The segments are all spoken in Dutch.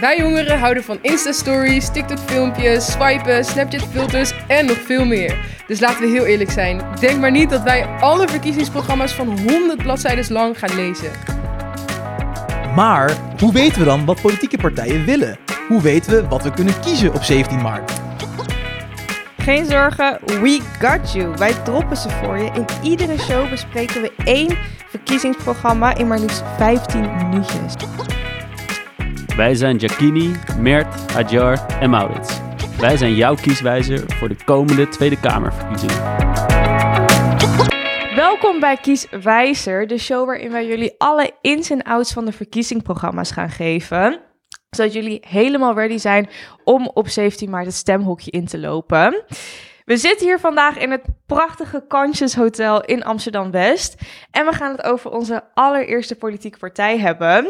Wij jongeren houden van Insta-stories, TikTok-filmpjes, swipen, Snapchat-filters en nog veel meer. Dus laten we heel eerlijk zijn. Denk maar niet dat wij alle verkiezingsprogramma's van 100 bladzijden lang gaan lezen. Maar hoe weten we dan wat politieke partijen willen? Hoe weten we wat we kunnen kiezen op 17 maart? Geen zorgen, we got you. Wij droppen ze voor je. In iedere show bespreken we één verkiezingsprogramma in maar liefst 15 minuutjes. Wij zijn Jacquini, Mert, Adjar en Maurits. Wij zijn jouw kieswijzer voor de komende Tweede Kamerverkiezingen. Welkom bij Kieswijzer, de show waarin wij jullie alle ins en outs van de verkiezingsprogramma's gaan geven. Zodat jullie helemaal ready zijn om op 17 maart het stemhokje in te lopen. We zitten hier vandaag in het prachtige Kansjes Hotel in Amsterdam-West. En we gaan het over onze allereerste politieke partij hebben.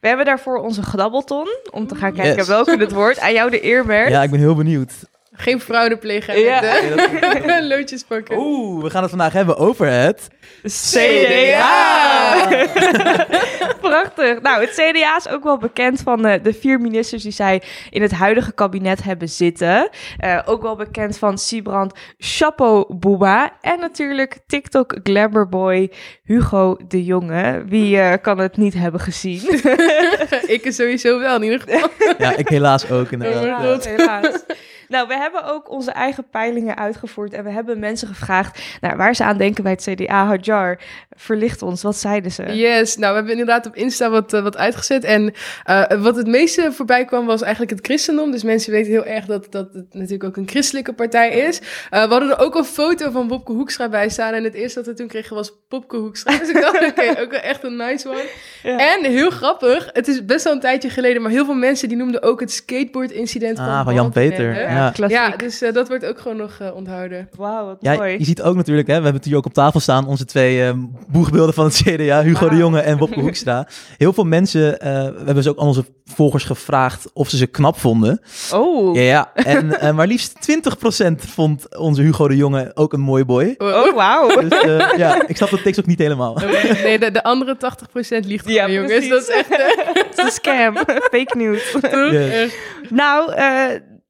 We hebben daarvoor onze gdabbelton, om te gaan kijken Yes. welke het wordt. Aan jou de eer, Bert. Ja, ik ben heel benieuwd. Geen fraude plegen Ja. loodjes pakken. Oeh, we gaan het vandaag hebben over het... CDA! Prachtig. Nou, het CDA is ook wel bekend van eh, de vier ministers die zij in het huidige kabinet hebben zitten. Eh, ook wel bekend van Sibrand Chapeau Booba. En natuurlijk TikTok Glamourboy Hugo de Jonge. Wie eh, kan het niet hebben gezien? Ik is sowieso wel in ieder geval. Ja, ik helaas ook inderdaad. Ja, helaas. Nou, we hebben ook onze eigen peilingen uitgevoerd en we hebben mensen gevraagd nou, waar ze aan denken bij het CDA. Hadjar, verlicht ons, wat zeiden ze? Yes, nou we hebben inderdaad op Insta wat, eh, wat uitgezet. En eh, wat het meeste voorbij kwam was eigenlijk het christendom. Dus mensen weten heel erg dat, dat het natuurlijk ook een christelijke partij is. Eh, we hadden er ook een foto van Bobke Hoekstra bij staan. En het eerste dat we toen kregen was Popke Hoekstra. Dus ik dacht, oké, ook wel echt een nice one. Ja. En heel grappig, het is best wel een tijdje geleden, maar heel veel mensen die noemden ook het skateboard-incident Ah, van Jan Peter. Balkenende. Ja. klassiek. Ja, dus eh, dat wordt ook gewoon nog eh, onthouden. Wauw, wat Ja, mooi. je ziet ook natuurlijk, hè, we hebben het hier ook op tafel staan, onze twee eh, boegbeelden van het CDA, Hugo de Wauw. Jonge en Bobke Hoekstra. Heel veel mensen, eh, we hebben ze ook aan onze volgers gevraagd of ze ze knap vonden. Oh, Ja, ja. En eh, maar liefst 20% vond onze Hugo de Jonge ook een mooi boy. oh wauw. Dus eh, ja, ik snap de tekst ook niet helemaal. Nee, de, de andere 80% liegt Ja, jongens. precies. Dat is echt... is een scam. Fake news. Yes. Nou, eh,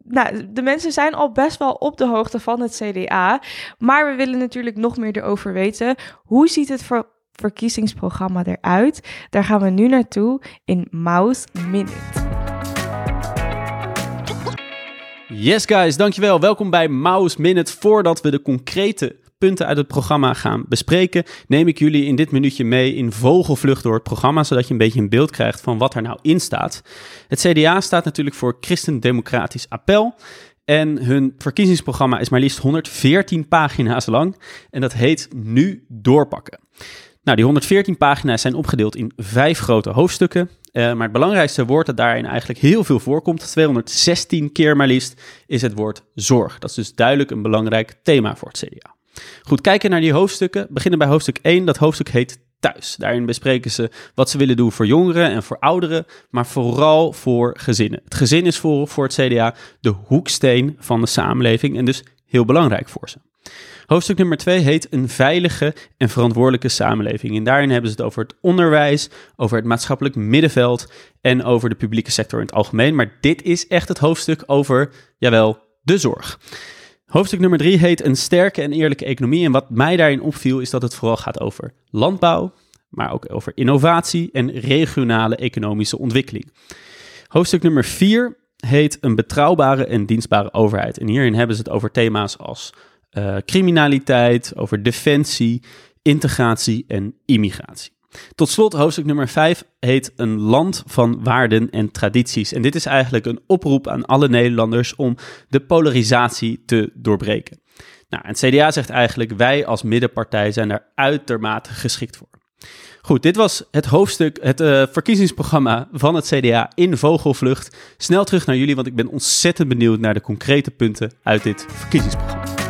nou, de mensen zijn al best wel op de hoogte van het CDA. Maar we willen natuurlijk nog meer erover weten. Hoe ziet het ver- verkiezingsprogramma eruit? Daar gaan we nu naartoe in Mouse Minute. Yes guys, dankjewel. Welkom bij Mouse Minute. Voordat we de concrete punten uit het programma gaan bespreken, neem ik jullie in dit minuutje mee in vogelvlucht door het programma, zodat je een beetje een beeld krijgt van wat er nou in staat. Het CDA staat natuurlijk voor Christendemocratisch Appel. En hun verkiezingsprogramma is maar liefst 114 pagina's lang. En dat heet Nu doorpakken. Nou, die 114 pagina's zijn opgedeeld in vijf grote hoofdstukken. Eh, maar het belangrijkste woord dat daarin eigenlijk heel veel voorkomt, 216 keer maar liefst, is het woord zorg. Dat is dus duidelijk een belangrijk thema voor het CDA. Goed, kijken naar die hoofdstukken. Beginnen bij hoofdstuk 1. Dat hoofdstuk heet Thuis. Daarin bespreken ze wat ze willen doen voor jongeren en voor ouderen, maar vooral voor gezinnen. Het gezin is voor, voor het CDA de hoeksteen van de samenleving en dus heel belangrijk voor ze. Hoofdstuk nummer 2 heet Een veilige en verantwoordelijke samenleving. En daarin hebben ze het over het onderwijs, over het maatschappelijk middenveld en over de publieke sector in het algemeen. Maar dit is echt het hoofdstuk over, jawel, de zorg. Hoofdstuk nummer 3 heet Een sterke en eerlijke economie. En wat mij daarin opviel is dat het vooral gaat over landbouw, maar ook over innovatie en regionale economische ontwikkeling. Hoofdstuk nummer 4 heet Een betrouwbare en dienstbare overheid. En hierin hebben ze het over thema's als eh, criminaliteit, over defensie, integratie en immigratie. Tot slot, hoofdstuk nummer 5 heet Een land van waarden en tradities. En dit is eigenlijk een oproep aan alle Nederlanders om de polarisatie te doorbreken. Nou, het CDA zegt eigenlijk, wij als middenpartij zijn daar uitermate geschikt voor. Goed, dit was het hoofdstuk, het eh, verkiezingsprogramma van het CDA in vogelvlucht. Snel terug naar jullie, want ik ben ontzettend benieuwd naar de concrete punten uit dit verkiezingsprogramma.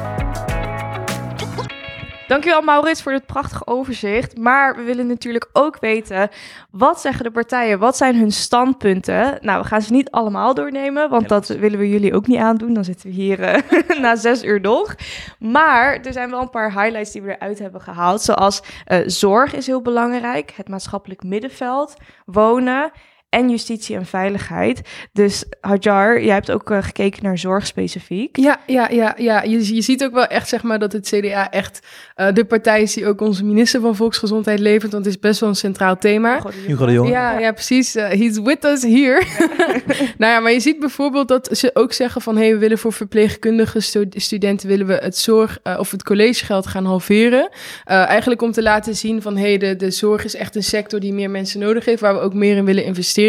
Dankjewel Maurits voor dit prachtige overzicht. Maar we willen natuurlijk ook weten, wat zeggen de partijen? Wat zijn hun standpunten? Nou, we gaan ze niet allemaal doornemen, want dat willen we jullie ook niet aandoen. Dan zitten we hier eh, na zes uur nog. Maar er zijn wel een paar highlights die we eruit hebben gehaald. Zoals eh, zorg is heel belangrijk, het maatschappelijk middenveld, wonen en justitie en veiligheid. Dus Hajar, jij hebt ook eh, gekeken naar zorg specifiek. Ja, ja, ja, ja. Je, je ziet ook wel echt zeg maar, dat het CDA echt eh, de partij is die ook onze minister van Volksgezondheid levert. Want het is best wel een centraal thema. Hugo de Jonge. Ja, ja, precies. Uh, he's with us here. nou ja, maar je ziet bijvoorbeeld dat ze ook zeggen van... hey, we willen voor verpleegkundige stu studenten... willen we het zorg uh, of het collegegeld gaan halveren. Uh, eigenlijk om te laten zien van... hey, de, de zorg is echt een sector die meer mensen nodig heeft... waar we ook meer in willen investeren.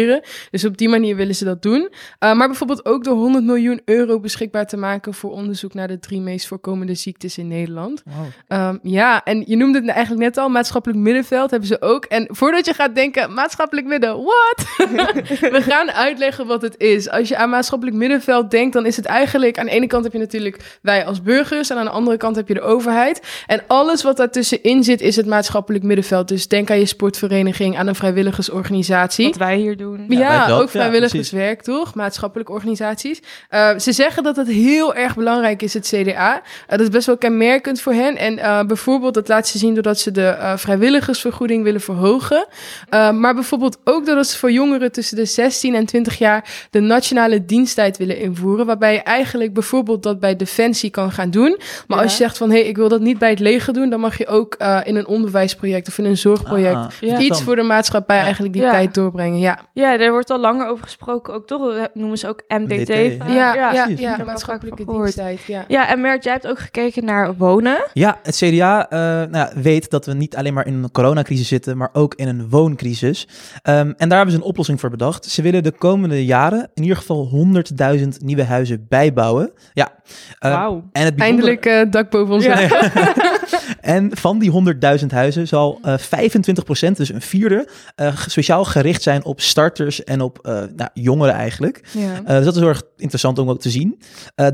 Dus op die manier willen ze dat doen. maar bijvoorbeeld ook door 100 miljoen euro beschikbaar te maken... voor onderzoek naar de drie meest voorkomende ziektes in Nederland. Wow. Um, ja, en je noemde het eigenlijk net al... maatschappelijk middenveld hebben ze ook. En voordat je gaat denken, maatschappelijk midden, what? we gaan uitleggen wat het is. Als je aan maatschappelijk middenveld denkt, dan is het eigenlijk... aan de ene kant heb je natuurlijk wij als burgers... en aan de andere kant heb je de overheid. En alles wat daartussenin zit, is het maatschappelijk middenveld. Dus denk aan je sportvereniging, aan een vrijwilligersorganisatie. Wat wij hier doen. Ja, ja ook vrijwilligerswerk, ja, toch? Maatschappelijke organisaties. Uh, ze zeggen dat het heel erg belangrijk is, het CDA. Uh, dat is best wel kenmerkend voor hen. En uh, bijvoorbeeld, dat laat ze zien doordat ze de vrijwilligersvergoeding willen verhogen. maar bijvoorbeeld ook doordat ze voor jongeren tussen de 16 en 20 jaar de nationale diensttijd willen invoeren. Waarbij je eigenlijk bijvoorbeeld dat bij Defensie kan gaan doen. Maar ja. als je zegt van hé, hey, ik wil dat niet bij het leger doen, dan mag je ook uh, in een onderwijsproject of in een zorgproject ah, ja. iets voor de maatschappij ja. eigenlijk die tijd doorbrengen. Ja. Ja, er wordt al langer over gesproken. Ook toch noemen ze ook MDT. DT, ja, ja, ja, ja, maatschappelijke diensttijd. Ja. ja, en Mert, jij hebt ook gekeken naar wonen. Ja, het CDA uh, nou, weet dat we niet alleen maar in een coronacrisis zitten, maar ook in een wooncrisis. Um, en daar hebben ze een oplossing voor bedacht. Ze willen de komende jaren in ieder geval 100.000 nieuwe huizen bijbouwen. Ja. Uh, wow. en het bijzondere... Eindelijk uh, dak boven ons ja. En van die 100.000 huizen zal uh, 25%, dus een vierde, uh, speciaal gericht zijn op starters en op uh, nou, jongeren eigenlijk. Ja. dus dat is heel erg interessant om ook te zien.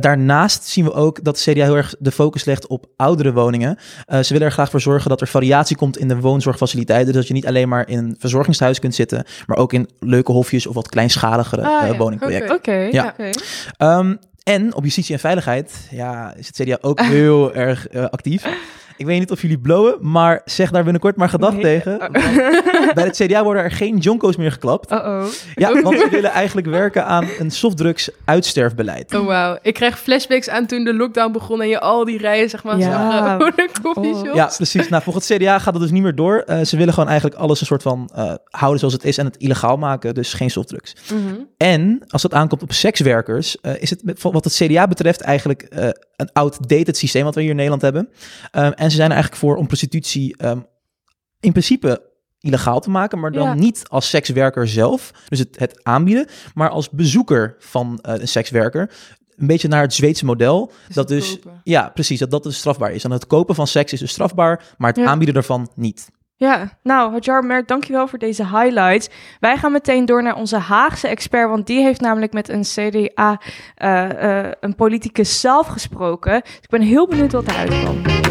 daarnaast zien we ook dat de CDA heel erg de focus legt op oudere woningen. ze willen er graag voor zorgen dat er variatie komt in de woonzorgfaciliteiten. Dus dat je niet alleen maar in een verzorgingshuis kunt zitten, maar ook in leuke hofjes of wat kleinschaligere ah, ja. woningprojecten. Oké, okay. ja. Okay. Um, en op justitie en veiligheid, ja, is het CDA ook heel erg uh, actief. Ik weet niet of jullie blowen, maar zeg daar binnenkort maar gedag nee. tegen. Bij het CDA worden er geen jonko's meer geklapt. Uh -oh. Ja, want ze willen eigenlijk werken aan een softdrugs uitsterfbeleid. Oh wauw, ik krijg flashbacks aan toen de lockdown begon en je al die rijen zeg maar ja. zag de. Oh. Ja, precies. Nou, volgens het CDA gaat dat dus niet meer door. Uh, ze willen gewoon eigenlijk alles een soort van uh, houden zoals het is en het illegaal maken, dus geen softdrugs. Mm -hmm. En als het aankomt op sekswerkers, uh, is het wat het CDA betreft eigenlijk een outdated systeem wat we hier in Nederland hebben. Um, en ze zijn er eigenlijk voor om prostitutie um, in principe illegaal te maken, maar dan ja. niet als sekswerker zelf, dus het, het aanbieden, maar als bezoeker van uh, een sekswerker. Een beetje naar het Zweedse model. Dus dat dus, kopen. ja, precies, dat dat dus strafbaar is. En het kopen van seks is dus strafbaar, maar het ja. aanbieden daarvan niet. Ja, nou, Hadjar Merk, dankjewel voor deze highlights. Wij gaan meteen door naar onze Haagse expert, want die heeft namelijk met een CDA, uh, uh, een politicus zelf gesproken. Dus ik ben heel benieuwd wat eruit komt.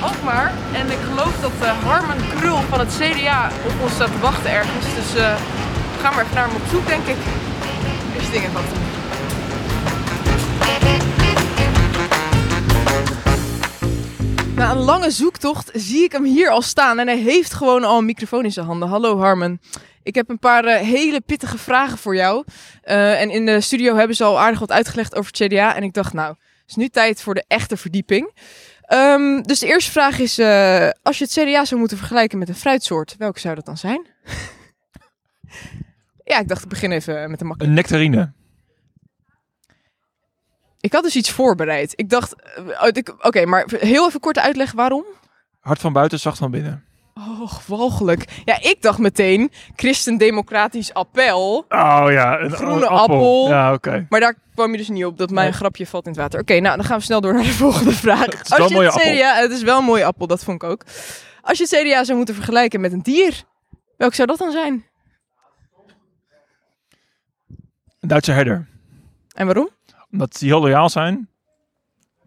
Alkmaar. En ik geloof dat uh, Harmen Krul van het CDA op ons staat te wachten ergens. Dus uh, we gaan maar even naar hem op zoek, denk ik. Na een lange zoektocht zie ik hem hier al staan en hij heeft gewoon al een microfoon in zijn handen. Hallo Harmen. Ik heb een paar uh, hele pittige vragen voor jou. Uh, en in de studio hebben ze al aardig wat uitgelegd over CDA. En ik dacht, nou, het is nu tijd voor de echte verdieping. Um, dus de eerste vraag is, uh, als je het CDA zou moeten vergelijken met een fruitsoort, welke zou dat dan zijn? ja, ik dacht ik begin even met een makkelijke. Een nectarine. Ik had dus iets voorbereid. Ik dacht, uh, oké, okay, maar heel even kort uitleggen waarom? Hard van buiten, zacht van binnen. Oh, walgelijk. Ja, ik dacht meteen christendemocratisch appel. Oh ja, een groene appel. appel. Ja, oké. Okay. Maar daar kwam je dus niet op, dat mijn nee. grapje valt in het water. Oké, okay, nou, dan gaan we snel door naar de volgende vraag. Het is Als je het CDA, het is wel een mooie appel, dat vond ik ook. Als je het CDA zou moeten vergelijken met een dier, welk zou dat dan zijn? Een Duitse herder. En waarom? Omdat die heel loyaal zijn,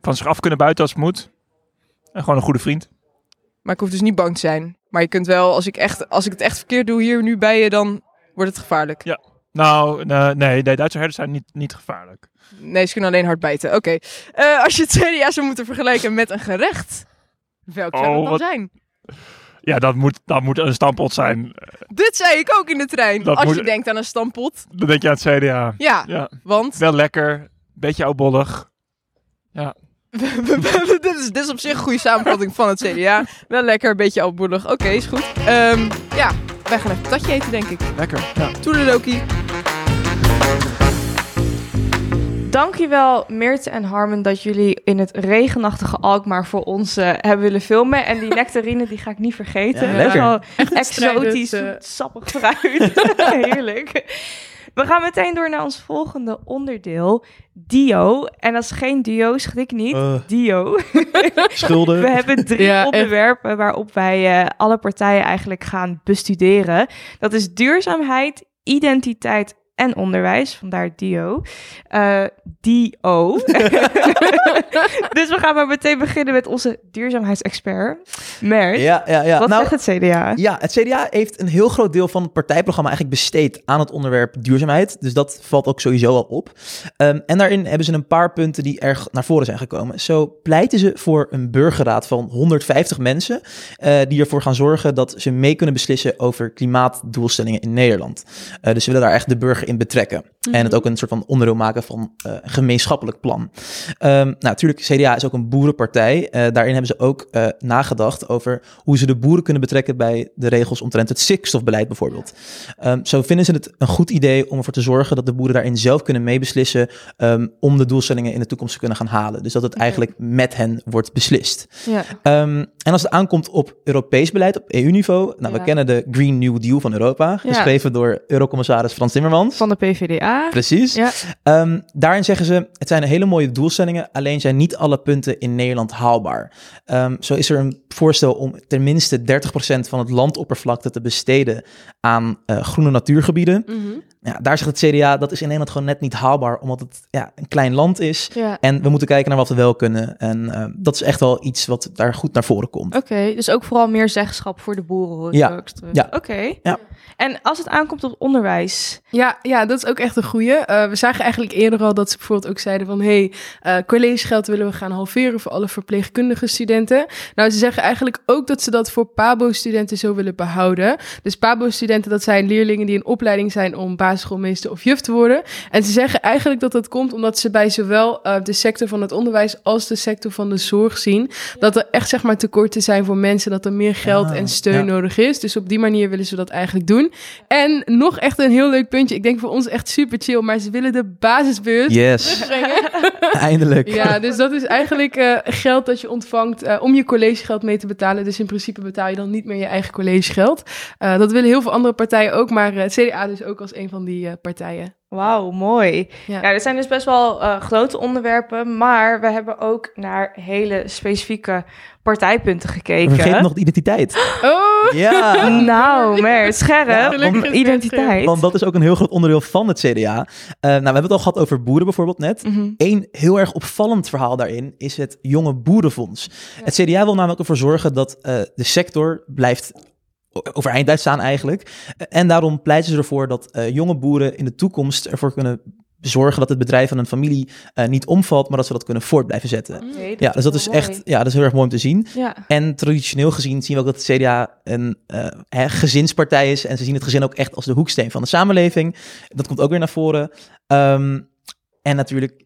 van zich af kunnen buiten als het moet. En gewoon een goede vriend. Maar ik hoef dus niet bang te zijn. Maar je kunt wel, als ik, echt, als ik het echt verkeerd doe hier nu bij je, dan wordt het gevaarlijk. Ja. Nou, nee, nee, nee, Duitse herders zijn niet, niet gevaarlijk. Nee, ze kunnen alleen hard bijten. Oké. Eh, als je het CDA zou moeten vergelijken met een gerecht, welk zou Oh, dat dan wat- zijn? Ja, dat moet, dat moet een stampot zijn. Dit zei ik ook in de trein. Dat als moet- je denkt aan een stampot. Dan denk je aan het CDA. Ja, Ja, want wel lekker. Beetje oudbollig. dit, is, dit is op zich een goede samenvatting van het CDA. Wel lekker, een beetje oudboedig. Oké, is goed. Ehm, ja, wij gaan even een tatje eten, denk ik. Lekker. Ja. Toedeledokie. Dankjewel Meerte en Harmen dat jullie in het regenachtige Alkmaar voor ons eh, hebben willen filmen. En die nectarine die ga ik niet vergeten. Ja, Dat is lekker. wel Echt exotisch, strijdend, eh, sappig fruit. Heerlijk. We gaan meteen door naar ons volgende onderdeel, Dio. En dat is geen duo, schrik niet. Eh, Dio. schulden. We hebben drie Ja, echt. onderwerpen waarop wij eh, alle partijen eigenlijk gaan bestuderen. Dat is duurzaamheid, identiteit en onderwijs, vandaar DIO. Eh DO. dus we gaan maar meteen beginnen met onze duurzaamheidsexpert, Mert. Ja, ja, ja. Wat Nou, zegt het CDA? Ja, het CDA heeft een heel groot deel van het partijprogramma eigenlijk besteed aan het onderwerp duurzaamheid. Dus dat valt ook sowieso al op. Ehm, en daarin hebben ze een paar punten die erg naar voren zijn gekomen. Zo pleiten ze voor een burgerraad van 150 mensen, eh, die ervoor gaan zorgen dat ze mee kunnen beslissen over klimaatdoelstellingen in Nederland. Eh, dus ze willen daar echt de burger in betrekken. En het ook een soort van onderdeel maken van eh, een gemeenschappelijk plan. Ehm, nou, natuurlijk, CDA is ook een boerenpartij. Eh, daarin hebben ze ook eh, nagedacht over hoe ze de boeren kunnen betrekken bij de regels omtrent het stikstofbeleid bijvoorbeeld. Ehm, zo vinden ze het een goed idee om ervoor te zorgen dat de boeren daarin zelf kunnen meebeslissen ehm, om de doelstellingen in de toekomst te kunnen gaan halen. Dus dat het eigenlijk met hen wordt beslist. Ja. En als het aankomt op Europees beleid, op EU-niveau, nou, we kennen de Green New Deal van Europa, Ja. geschreven door Eurocommissaris Frans Timmermans. Van de PvdA. Precies. Ja. Ehm, daarin zeggen ze, het zijn hele mooie doelstellingen, alleen zijn niet alle punten in Nederland haalbaar. Ehm, zo is er een voorstel om tenminste 30% van het landoppervlakte te besteden aan eh, groene natuurgebieden. Mhm. Ja, daar zegt het CDA, dat is in Nederland gewoon net niet haalbaar, omdat het ja, een klein land is. Ja. En we moeten kijken naar wat we wel kunnen. En ehm, dat is echt wel iets wat daar goed naar voren komt. Oké, dus ook vooral meer zeggenschap voor de boeren. hoor ik Ja. terug. Ja. Oké. Ja. En als het aankomt op onderwijs. Ja, ja, dat is ook echt een goeie. Eh, we zagen eigenlijk eerder al dat ze bijvoorbeeld ook zeiden van... hey, eh, collegegeld willen we gaan halveren voor alle verpleegkundige studenten. Nou, ze zeggen eigenlijk ook dat ze dat voor PABO-studenten zo willen behouden. Dus PABO-studenten, dat zijn leerlingen die in opleiding zijn om basisschoolmeester of juf te worden. En ze zeggen eigenlijk dat dat komt omdat ze bij zowel eh, de sector van het onderwijs als de sector van de zorg zien... dat er echt zeg maar tekorten zijn voor mensen, dat er meer geld Ah, en steun ja. nodig is. Dus op die manier willen ze dat eigenlijk doen. En nog echt een heel leuk puntje. Ik denk voor ons echt super chill, maar ze willen de basisbeurs Yes, eindelijk. Ja, dus dat is eigenlijk eh, geld dat je ontvangt eh, om je collegegeld mee te betalen. Dus in principe betaal je dan niet meer je eigen collegegeld. Dat willen heel veel andere partijen ook, maar het CDA dus ook als een van die eh, partijen. Wauw, mooi. Ja. Ja, dit zijn dus best wel eh, grote onderwerpen, maar we hebben ook naar hele specifieke partijpunten gekeken. vergeten nog de identiteit. Oh! Ja, Nou, mer, scherp. Ja, om identiteit. want dat is ook een heel groot onderdeel van het CDA. Eh, nou, we hebben het al gehad over boeren bijvoorbeeld net. Mhm. Eén heel erg opvallend verhaal daarin is het Jonge Boerenfonds. Het CDA wil namelijk ervoor zorgen dat eh, de sector blijft overeind blijft staan eigenlijk. En daarom pleiten ze ervoor dat eh, jonge boeren in de toekomst ervoor kunnen zorgen dat het bedrijf van een familie eh, niet omvalt, maar dat ze dat kunnen voort blijven zetten. Oké, Ja, dus dat is mooi. echt, ja, dat is heel erg mooi om te zien. Ja. En traditioneel gezien zien we ook dat het CDA een eh, hè, gezinspartij is. En ze zien het gezin ook echt als de hoeksteen van de samenleving. Dat komt ook weer naar voren. Ehm, en natuurlijk,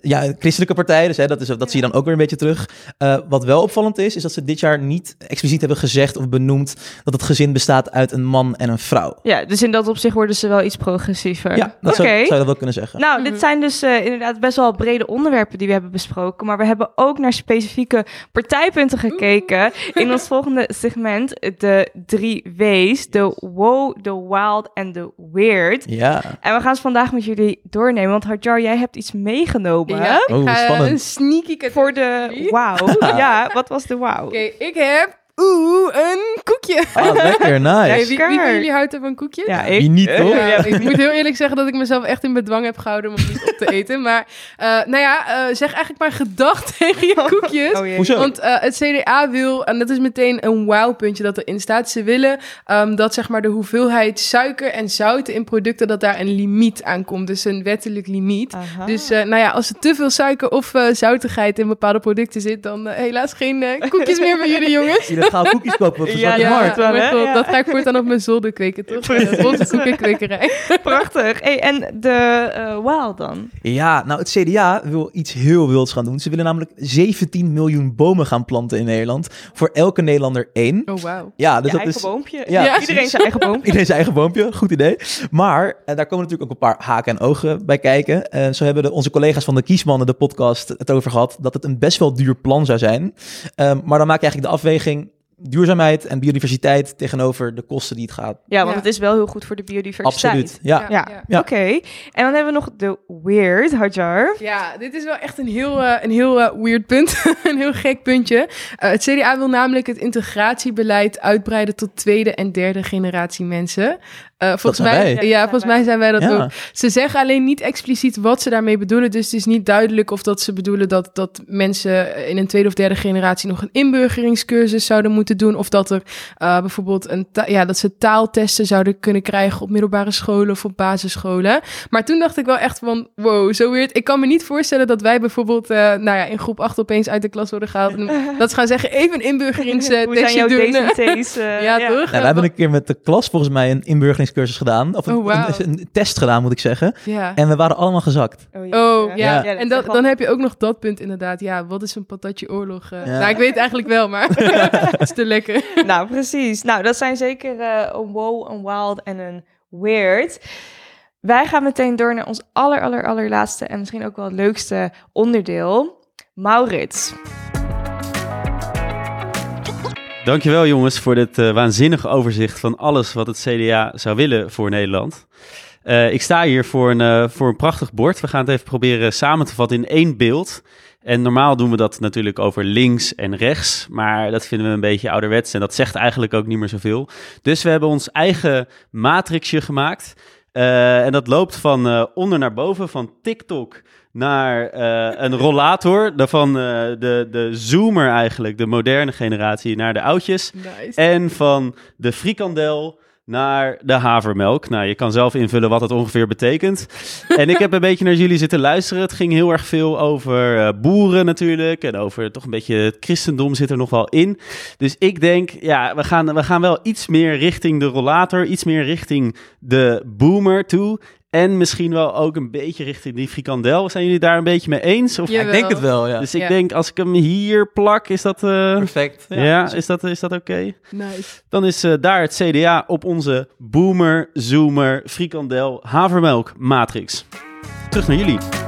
ja, christelijke partij, dus hè, dat, is, dat zie je dan ook weer een beetje terug. Eh, wat wel opvallend is, is dat ze dit jaar niet expliciet hebben gezegd of benoemd dat het gezin bestaat uit een man en een vrouw. ja, dus in dat opzicht worden ze wel iets progressiever. Ja, dat Oké. zou, zou je dat wel kunnen zeggen. Nou, Mhm. dit zijn dus eh, inderdaad best wel brede onderwerpen die we hebben besproken. Maar we hebben ook naar specifieke partijpunten gekeken. In ons volgende segment, de drie W's. De wow, de wild en de weird. Ja, En we gaan ze vandaag met jullie doornemen. Want Hadjar, jij hebt iets meegenomen. Ja, ik Oh, ga spannend. een sneaky categorie. Voor de wow. ja, wat was de wow? Oké, ik heb Oeh, een koekje. Ah, lekker, nice. Ja, wie, wie van jullie houdt van koekjes? Ja, Wie ik. niet, toch? Ja, ik moet heel eerlijk zeggen dat ik mezelf echt in bedwang heb gehouden om het niet op te eten. Maar eh, nou ja, eh, zeg eigenlijk maar gedag tegen je koekjes. Oh. Hoezo? Want eh, het CDA wil, en dat is meteen een wow-puntje dat erin staat. Ze willen ehm, dat zeg maar de hoeveelheid suiker en zouten in producten, dat daar een limiet aan komt. Dus een wettelijk limiet. Aha. Dus eh, nou ja, als er te veel suiker of eh, zoutigheid in bepaalde producten zit, dan helaas geen koekjes meer van jullie jongens. Illegaal koekjes kopen op de Ja, ja. wel, dat ga ik voortaan op mijn zolder kweken, toch? Onze koekenkwekerij. Prachtig. Hey, en de uh, Wild dan? Ja, nou het CDA wil iets heel wilds gaan doen. Ze willen namelijk 17 miljoen bomen gaan planten in Nederland. Voor elke Nederlander één. Oh, wauw. Ja, dus je dat eigen is boompje. Ja. Iedereen zijn eigen boompje. iedereen zijn eigen boompje. Goed idee. Maar eh, daar komen natuurlijk ook een paar haken en ogen bij kijken. Eh, zo hebben de, onze collega's van de Kiesmannen, de podcast, het over gehad dat het een best wel duur plan zou zijn. Ehm, maar dan maak je eigenlijk de afweging duurzaamheid en biodiversiteit tegenover de kosten die het gaat. Ja, want Ja. het is wel heel goed voor de biodiversiteit. Absoluut. Ja. Ja, Ja. oké. En dan hebben we nog de Weird, Hajar. Ja, dit is wel echt een heel, eh, een heel eh, weird punt. een heel gek puntje. Eh, het CDA wil namelijk het integratiebeleid uitbreiden tot tweede en derde generatie mensen. Eh, volgens mij, wij. Ja, volgens mij zijn wij dat Ja. ook. Ze zeggen alleen niet expliciet wat ze daarmee bedoelen. Dus het is niet duidelijk of dat ze bedoelen dat, dat mensen in een tweede of derde generatie nog een inburgeringscursus zouden moeten doen. Of dat er eh, bijvoorbeeld een ja, dat ze taaltesten zouden kunnen krijgen op middelbare scholen of op basisscholen. Maar toen dacht ik wel echt van, wow, zo weird. Ik kan me niet voorstellen dat wij bijvoorbeeld eh, nou ja, in groep 8 opeens uit de klas worden gehaald. En dat ze gaan zeggen, even een Hoe zijn inburgeringstestje jouw doen. Eh, ja, toch? Nou, wij hebben een keer met de klas volgens mij een inburgeringscursus gedaan. Of een, Oh, een, een test gedaan, moet ik zeggen. Ja. En we waren allemaal gezakt. Oh, Oh, ja. Ja. En dat, wel- dan heb je ook nog dat punt inderdaad. Ja, wat is een patatje oorlog? eh? Ja. Nou, ik weet het eigenlijk wel, maar het is te lekker. Nou, precies. Nou, dat zijn zeker eh, een wow, een wild en een weird. Wij gaan meteen door naar ons aller, aller, allerlaatste en misschien ook wel het leukste onderdeel. Maurits. Dankjewel jongens voor dit eh, waanzinnige overzicht van alles wat het CDA zou willen voor Nederland. Eh, ik sta hier voor een, eh, voor een prachtig bord. We gaan het even proberen samen te vatten in één beeld. En normaal doen we dat natuurlijk over links en rechts, maar dat vinden we een beetje ouderwets en dat zegt eigenlijk ook niet meer zoveel. Dus we hebben ons eigen matrixje gemaakt. Eh, en dat loopt van eh, onder naar boven, van TikTok naar eh, een rollator. de- Van eh, de, de zoomer eigenlijk, de moderne generatie, naar de oudjes. Nice. En van de frikandel naar de havermelk. Nou, je kan zelf invullen wat het ongeveer betekent. En ik heb een beetje naar jullie zitten luisteren. Het ging heel erg veel over eh, boeren natuurlijk. En over toch een beetje het christendom zit er nog wel in. Dus ik denk, ja, we gaan, we gaan wel iets meer richting de rollator. Iets meer richting de boomer toe. En misschien wel ook een beetje richting die frikandel. Zijn jullie daar een beetje mee eens? Of... Ja. Ik denk het wel, ja. Dus ik Ja. denk, als ik hem hier plak, is dat... eh, Perfect. ja, is dat, is dat oké? Nice. Dan is eh, daar het CDA op onze boomer, zoomer, frikandel, havermelk matrix. Terug naar jullie.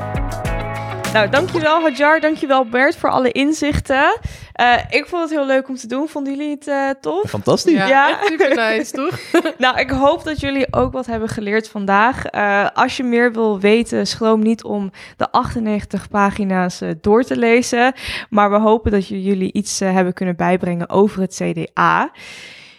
Nou, dankjewel Hajar, dankjewel Bert voor alle inzichten. Eh, ik vond het heel leuk om te doen. Vonden jullie het eh, tof? Fantastisch. Ja, super nice, toch? Nou, ik hoop dat jullie ook wat hebben geleerd vandaag. Eh, als je meer wil weten, schroom niet om de 98 pagina's eh, door te lezen. Maar we hopen dat jullie iets hebben kunnen bijbrengen over het CDA.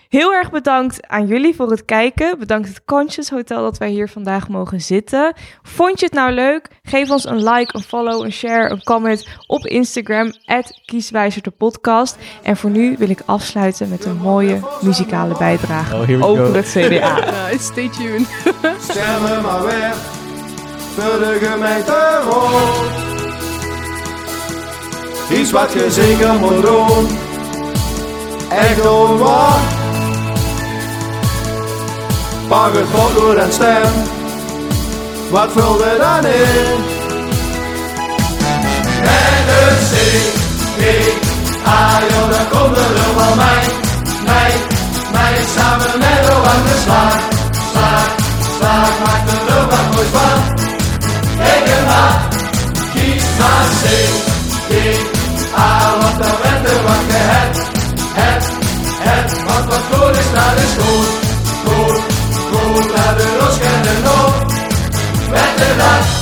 Heel erg bedankt aan jullie voor het kijken. Bedankt het Conscious Hotel dat wij hier vandaag mogen zitten. Vond je het nou leuk? Geef ons een like, een follow, een share, een comment op Instagram, kieswijzer de podcast. En voor nu wil ik afsluiten met een mooie muzikale bijdrage Oh, over go. het CDA. Nice, stay tuned. Stemmen maar weg voor de gemeente Rood. Iets wat gezingen moet doen, echt onwaar. Pak het pot door en stem, wat vult er dan だ。